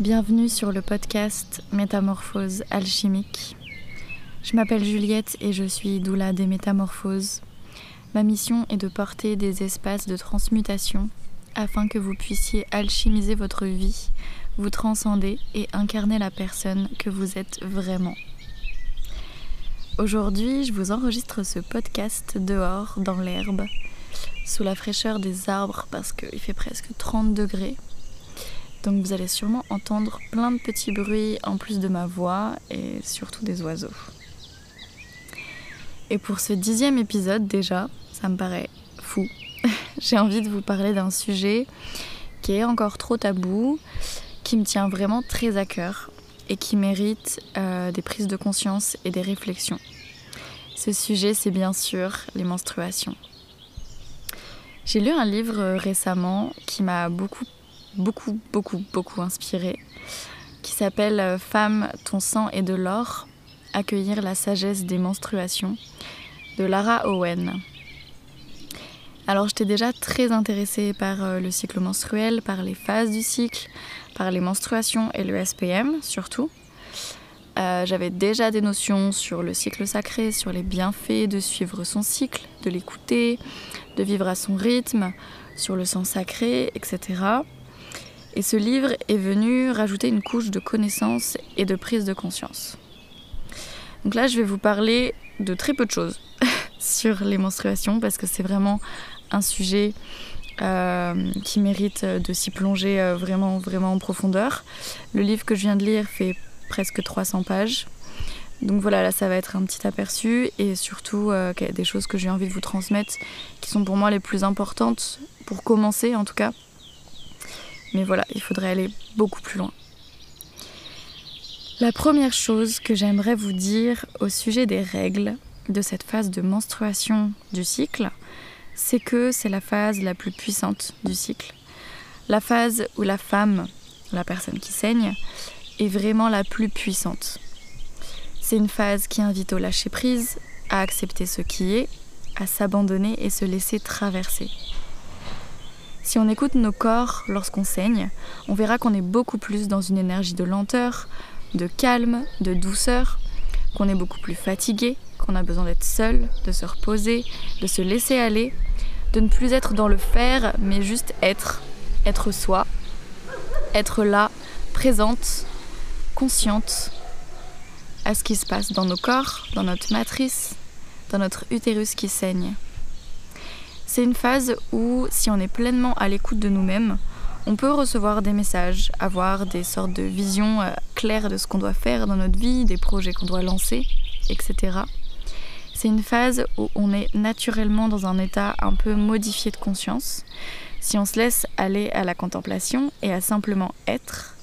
Bienvenue sur le podcast Métamorphose alchimique. Je m'appelle Juliette et je suis doula des métamorphoses. Ma mission est de porter des espaces de transmutation afin que vous puissiez alchimiser votre vie, vous transcender et incarner la personne que vous êtes vraiment. Aujourd'hui, je vous enregistre ce podcast dehors, dans l'herbe, sous la fraîcheur des arbres parce qu'il fait presque 30 degrés donc vous allez sûrement entendre plein de petits bruits en plus de ma voix et surtout des oiseaux. Et pour ce dixième épisode déjà, ça me paraît fou. J'ai envie de vous parler d'un sujet qui est encore trop tabou, qui me tient vraiment très à cœur et qui mérite euh, des prises de conscience et des réflexions. Ce sujet, c'est bien sûr les menstruations. J'ai lu un livre récemment qui m'a beaucoup beaucoup, beaucoup, beaucoup inspiré, qui s'appelle euh, Femme, ton sang est de l'or, accueillir la sagesse des menstruations, de Lara Owen. Alors j'étais déjà très intéressée par euh, le cycle menstruel, par les phases du cycle, par les menstruations et le SPM surtout. Euh, j'avais déjà des notions sur le cycle sacré, sur les bienfaits de suivre son cycle, de l'écouter, de vivre à son rythme, sur le sang sacré, etc. Et ce livre est venu rajouter une couche de connaissances et de prise de conscience. Donc là, je vais vous parler de très peu de choses sur les menstruations parce que c'est vraiment un sujet euh, qui mérite de s'y plonger euh, vraiment, vraiment en profondeur. Le livre que je viens de lire fait presque 300 pages. Donc voilà, là ça va être un petit aperçu et surtout euh, des choses que j'ai envie de vous transmettre qui sont pour moi les plus importantes pour commencer en tout cas mais voilà, il faudrait aller beaucoup plus loin. La première chose que j'aimerais vous dire au sujet des règles de cette phase de menstruation du cycle, c'est que c'est la phase la plus puissante du cycle. La phase où la femme, la personne qui saigne, est vraiment la plus puissante. C'est une phase qui invite au lâcher-prise, à accepter ce qui est, à s'abandonner et se laisser traverser. Si on écoute nos corps lorsqu'on saigne, on verra qu'on est beaucoup plus dans une énergie de lenteur, de calme, de douceur, qu'on est beaucoup plus fatigué, qu'on a besoin d'être seul, de se reposer, de se laisser aller, de ne plus être dans le faire, mais juste être, être soi, être là, présente, consciente à ce qui se passe dans nos corps, dans notre matrice, dans notre utérus qui saigne. C'est une phase où, si on est pleinement à l'écoute de nous-mêmes, on peut recevoir des messages, avoir des sortes de visions euh, claires de ce qu'on doit faire dans notre vie, des projets qu'on doit lancer, etc. C'est une phase où on est naturellement dans un état un peu modifié de conscience, si on se laisse aller à la contemplation et à simplement être.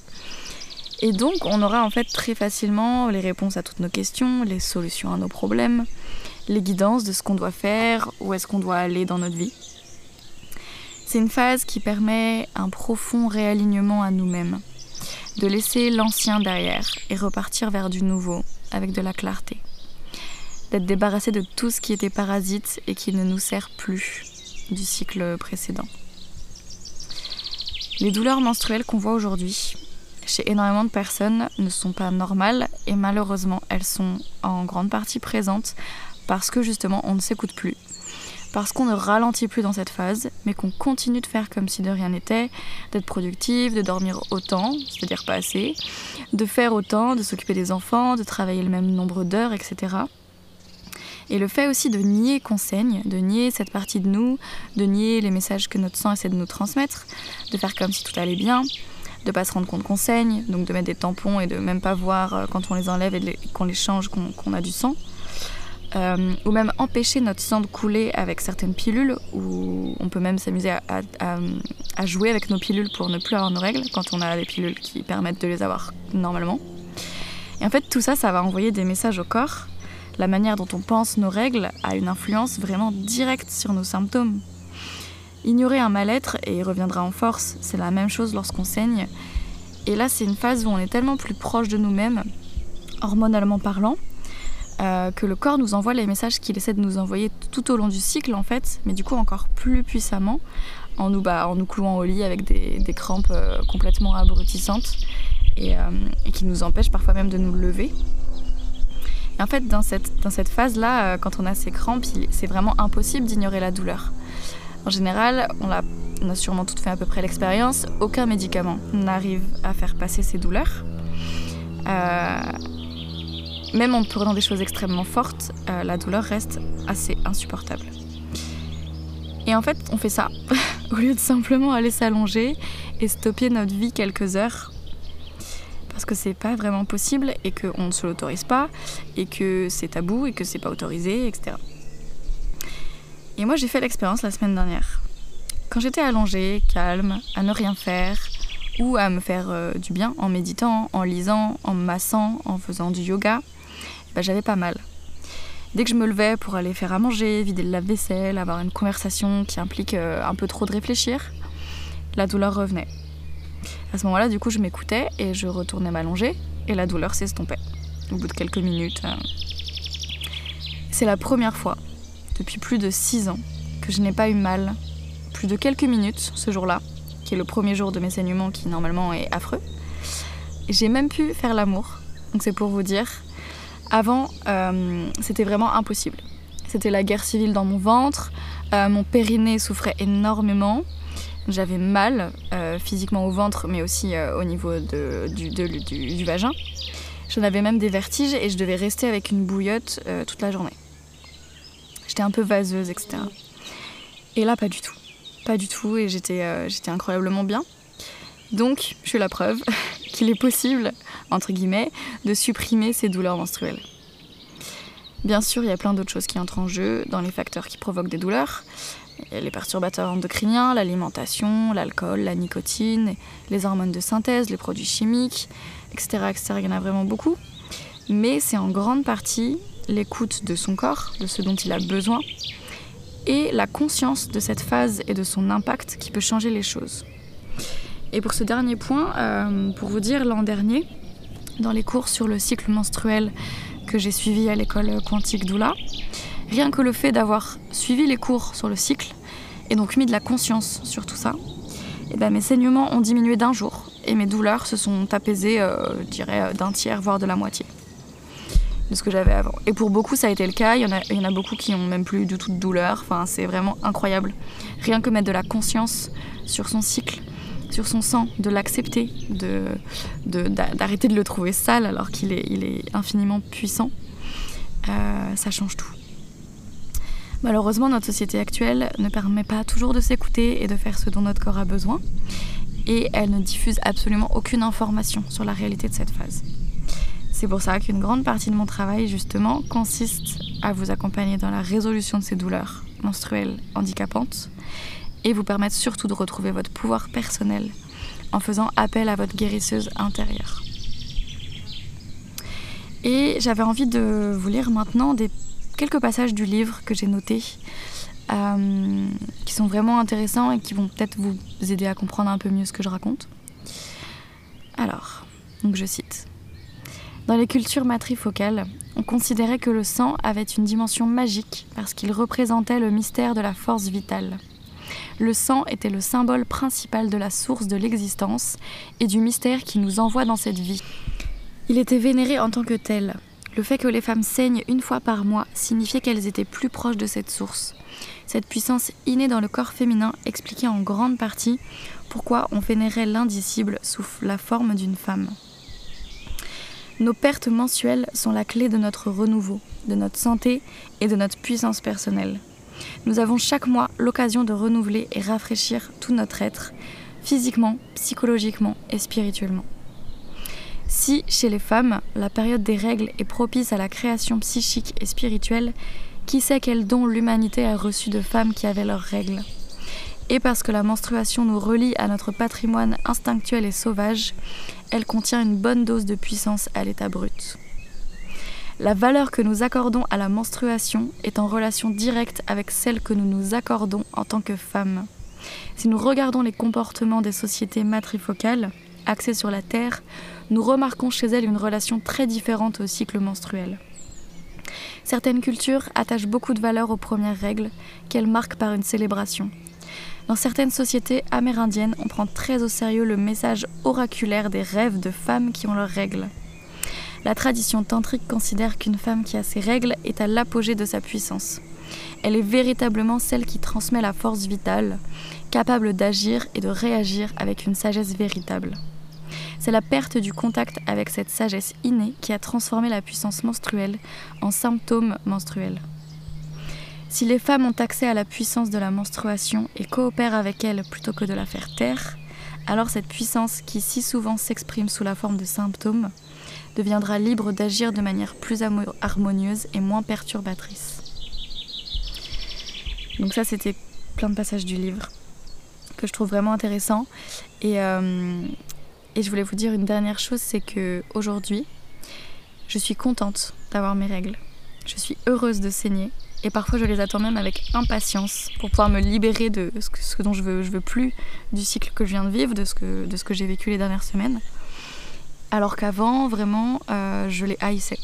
Et donc on aura en fait très facilement les réponses à toutes nos questions, les solutions à nos problèmes, les guidances de ce qu'on doit faire, où est-ce qu'on doit aller dans notre vie. C'est une phase qui permet un profond réalignement à nous-mêmes, de laisser l'ancien derrière et repartir vers du nouveau avec de la clarté, d'être débarrassé de tout ce qui était parasite et qui ne nous sert plus du cycle précédent. Les douleurs menstruelles qu'on voit aujourd'hui chez énormément de personnes ne sont pas normales et malheureusement elles sont en grande partie présentes parce que justement on ne s'écoute plus, parce qu'on ne ralentit plus dans cette phase, mais qu'on continue de faire comme si de rien n'était, d'être productif, de dormir autant, c'est-à-dire pas assez, de faire autant, de s'occuper des enfants, de travailler le même nombre d'heures, etc. Et le fait aussi de nier qu'on saigne, de nier cette partie de nous, de nier les messages que notre sang essaie de nous transmettre, de faire comme si tout allait bien, de pas se rendre compte qu'on saigne, donc de mettre des tampons et de même pas voir euh, quand on les enlève et qu'on les change qu'on a du sang. Euh, ou même empêcher notre sang de couler avec certaines pilules, ou on peut même s'amuser à, jouer avec nos pilules pour ne plus avoir nos règles quand on a des pilules qui permettent de les avoir normalement. Et en fait, tout ça, ça va envoyer des messages au corps. La manière dont on pense nos règles a une influence vraiment directe sur nos symptômes. Ignorer un mal-être et il reviendra en force, c'est la même chose lorsqu'on saigne. Et là, c'est une phase où on est tellement plus proche de nous-mêmes, hormonalement parlant, euh, que le corps nous envoie les messages qu'il essaie de nous envoyer tout au long du cycle en fait, mais du coup encore plus puissamment, en nous, bah, en nous clouant au lit avec des, crampes euh, complètement abrutissantes. et, qui nous empêche parfois même de nous lever. Et en fait, dans cette, dans cette phase-là, quand on a ces crampes, c'est vraiment impossible d'ignorer la douleur. En général, on a, on a sûrement toutes fait à peu près l'expérience, aucun médicament n'arrive à faire passer ces douleurs. Euh, même en prenant des choses extrêmement fortes, euh, la douleur reste assez insupportable. Et en fait, on fait ça au lieu de simplement aller s'allonger et stopper notre vie quelques heures. Parce que c'est pas vraiment possible et qu'on ne se l'autorise pas et que c'est tabou et que c'est pas autorisé, etc. Et moi, j'ai fait l'expérience la semaine dernière. Quand j'étais allongée, calme, à ne rien faire, ou à me faire euh, du bien en méditant, en lisant, en massant, en faisant du yoga, bah, j'avais pas mal. Dès que je me levais pour aller faire à manger, vider le lave-vaisselle, avoir une conversation qui implique euh, un peu trop de réfléchir, la douleur revenait. À ce moment-là, du coup, je m'écoutais et je retournais m'allonger et la douleur s'estompait au bout de quelques minutes. Euh. C'est la première fois depuis plus de 6 ans que je n'ai pas eu mal plus de quelques minutes ce jour-là qui est le premier jour de mes saignements qui normalement est affreux. J'ai même pu faire l'amour, donc c'est pour vous dire. Avant, euh, c'était vraiment impossible. C'était la guerre civile dans mon ventre, euh, mon périnée souffrait énormément, j'avais mal euh, physiquement au ventre, mais aussi au niveau du, vagin. J'en avais même des vertiges et je devais rester avec une bouillotte toute la journée. J'étais un peu vaseuse, etc. Et là, pas du tout pas du tout et j'étais incroyablement bien. Donc, je suis la preuve qu'il est possible, entre guillemets, de supprimer ces douleurs menstruelles. Bien sûr, il y a plein d'autres choses qui entrent en jeu dans les facteurs qui provoquent des douleurs. les perturbateurs endocriniens, l'alimentation, l'alcool, la nicotine, les hormones de synthèse, les produits chimiques, etc. etc. Il y en a vraiment beaucoup. Mais c'est en grande partie l'écoute de son corps, de ce dont il a besoin, et la conscience de cette phase et de son impact qui peut changer les choses. Et pour ce dernier point, euh, pour vous dire, l'an dernier, dans les cours sur le cycle menstruel que j'ai suivi à l'école quantique d'Oula, rien que le fait d'avoir suivi les cours sur le cycle et donc mis de la conscience sur tout ça, eh ben mes saignements ont diminué d'un jour et mes douleurs se sont apaisées, euh, je dirais, d'un tiers, voire de la moitié de ce que j'avais avant. Et pour beaucoup, ça a été le cas. Il y en a, beaucoup qui ont même plus du tout de douleur. Enfin, c'est vraiment incroyable. Rien que mettre de la conscience sur son cycle, sur son sang, de l'accepter, de, d'arrêter de, le trouver sale alors qu'il est, il est infiniment puissant, euh, ça change tout. Malheureusement, notre société actuelle ne permet pas toujours de s'écouter et de faire ce dont notre corps a besoin. Et elle ne diffuse absolument aucune information sur la réalité de cette phase. C'est pour ça qu'une grande partie de mon travail, justement, consiste à vous accompagner dans la résolution de ces douleurs menstruelles handicapantes et vous permettre surtout de retrouver votre pouvoir personnel en faisant appel à votre guérisseuse intérieure. Et j'avais envie de vous lire maintenant quelques passages du livre que j'ai noté, euh, qui sont vraiment intéressants et qui vont peut-être vous aider à comprendre un peu mieux ce que je raconte. Alors, donc je cite. Dans les cultures matrifocales, on considérait que le sang avait une dimension magique parce qu'il représentait le mystère de la force vitale. Le sang était le symbole principal de la source de l'existence et du mystère qui nous envoie dans cette vie. Il était vénéré en tant que tel. Le fait que les femmes saignent une fois par mois signifiait qu'elles étaient plus proches de cette source. Cette puissance innée dans le corps féminin expliquait en grande partie pourquoi on vénérait l'indicible sous la forme d'une femme. Nos pertes mensuelles sont la clé de notre renouveau, de notre santé et de notre puissance personnelle. Nous avons chaque mois l'occasion de renouveler et rafraîchir tout notre être, physiquement, psychologiquement et spirituellement. Si, chez les femmes, la période des règles est propice à la création psychique et spirituelle, qui sait quel don l'humanité a reçu de femmes qui avaient leurs règles? Et parce que la menstruation nous relie à notre patrimoine instinctuel et sauvage, elle contient une bonne dose de puissance à l'état brut. La valeur que nous accordons à la menstruation est en relation directe avec celle que nous nous accordons en tant que femmes. Si nous regardons les comportements des sociétés matrifocales, axées sur la Terre, nous remarquons chez elles une relation très différente au cycle menstruel. Certaines cultures attachent beaucoup de valeur aux premières règles, qu'elles marquent par une célébration, Dans certaines sociétés amérindiennes, on prend très au sérieux le message oraculaire des rêves de femmes qui ont leurs règles. La tradition tantrique considère qu'une femme qui a ses règles est à l'apogée de sa puissance. Elle est véritablement celle qui transmet la force vitale, capable d'agir et de réagir avec une sagesse véritable. C'est la perte du contact avec cette sagesse innée qui a transformé la puissance menstruelle en symptômes menstruels. Si les femmes ont accès à la puissance de la menstruation et coopèrent avec elle plutôt que de la faire taire, alors cette puissance qui si souvent s'exprime sous la forme de symptômes deviendra libre d'agir de manière plus harmonieuse et moins perturbatrice. Donc ça c'était plein de passages du livre que je trouve vraiment intéressant et, euh, et je voulais vous dire une dernière chose, c'est que aujourd'hui, je suis contente d'avoir mes règles. Je suis heureuse de saigner et parfois je les attends même avec impatience pour pouvoir me libérer de ce, dont je veux, plus du cycle que je viens de vivre, que, de ce que j'ai vécu les dernières semaines. Alors qu'avant, vraiment, euh, je les haïssais.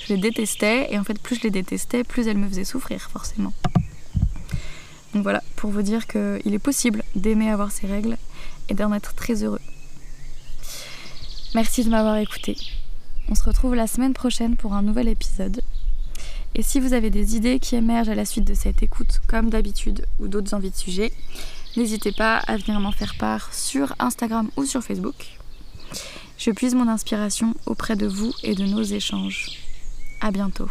Je les détestais et en fait, plus je les détestais, plus elles me faisaient souffrir, forcément. Donc voilà, pour vous dire qu'il est possible d'aimer avoir ces règles et d'en être très heureux. Merci de m'avoir écouté. On se retrouve la semaine prochaine pour un nouvel épisode. Et si vous avez des idées qui émergent à la suite de cette écoute, comme d'habitude, ou d'autres envies de sujets, n'hésitez pas à venir m'en faire part sur Instagram ou sur Facebook. Je puise mon inspiration auprès de vous et de nos échanges. À bientôt.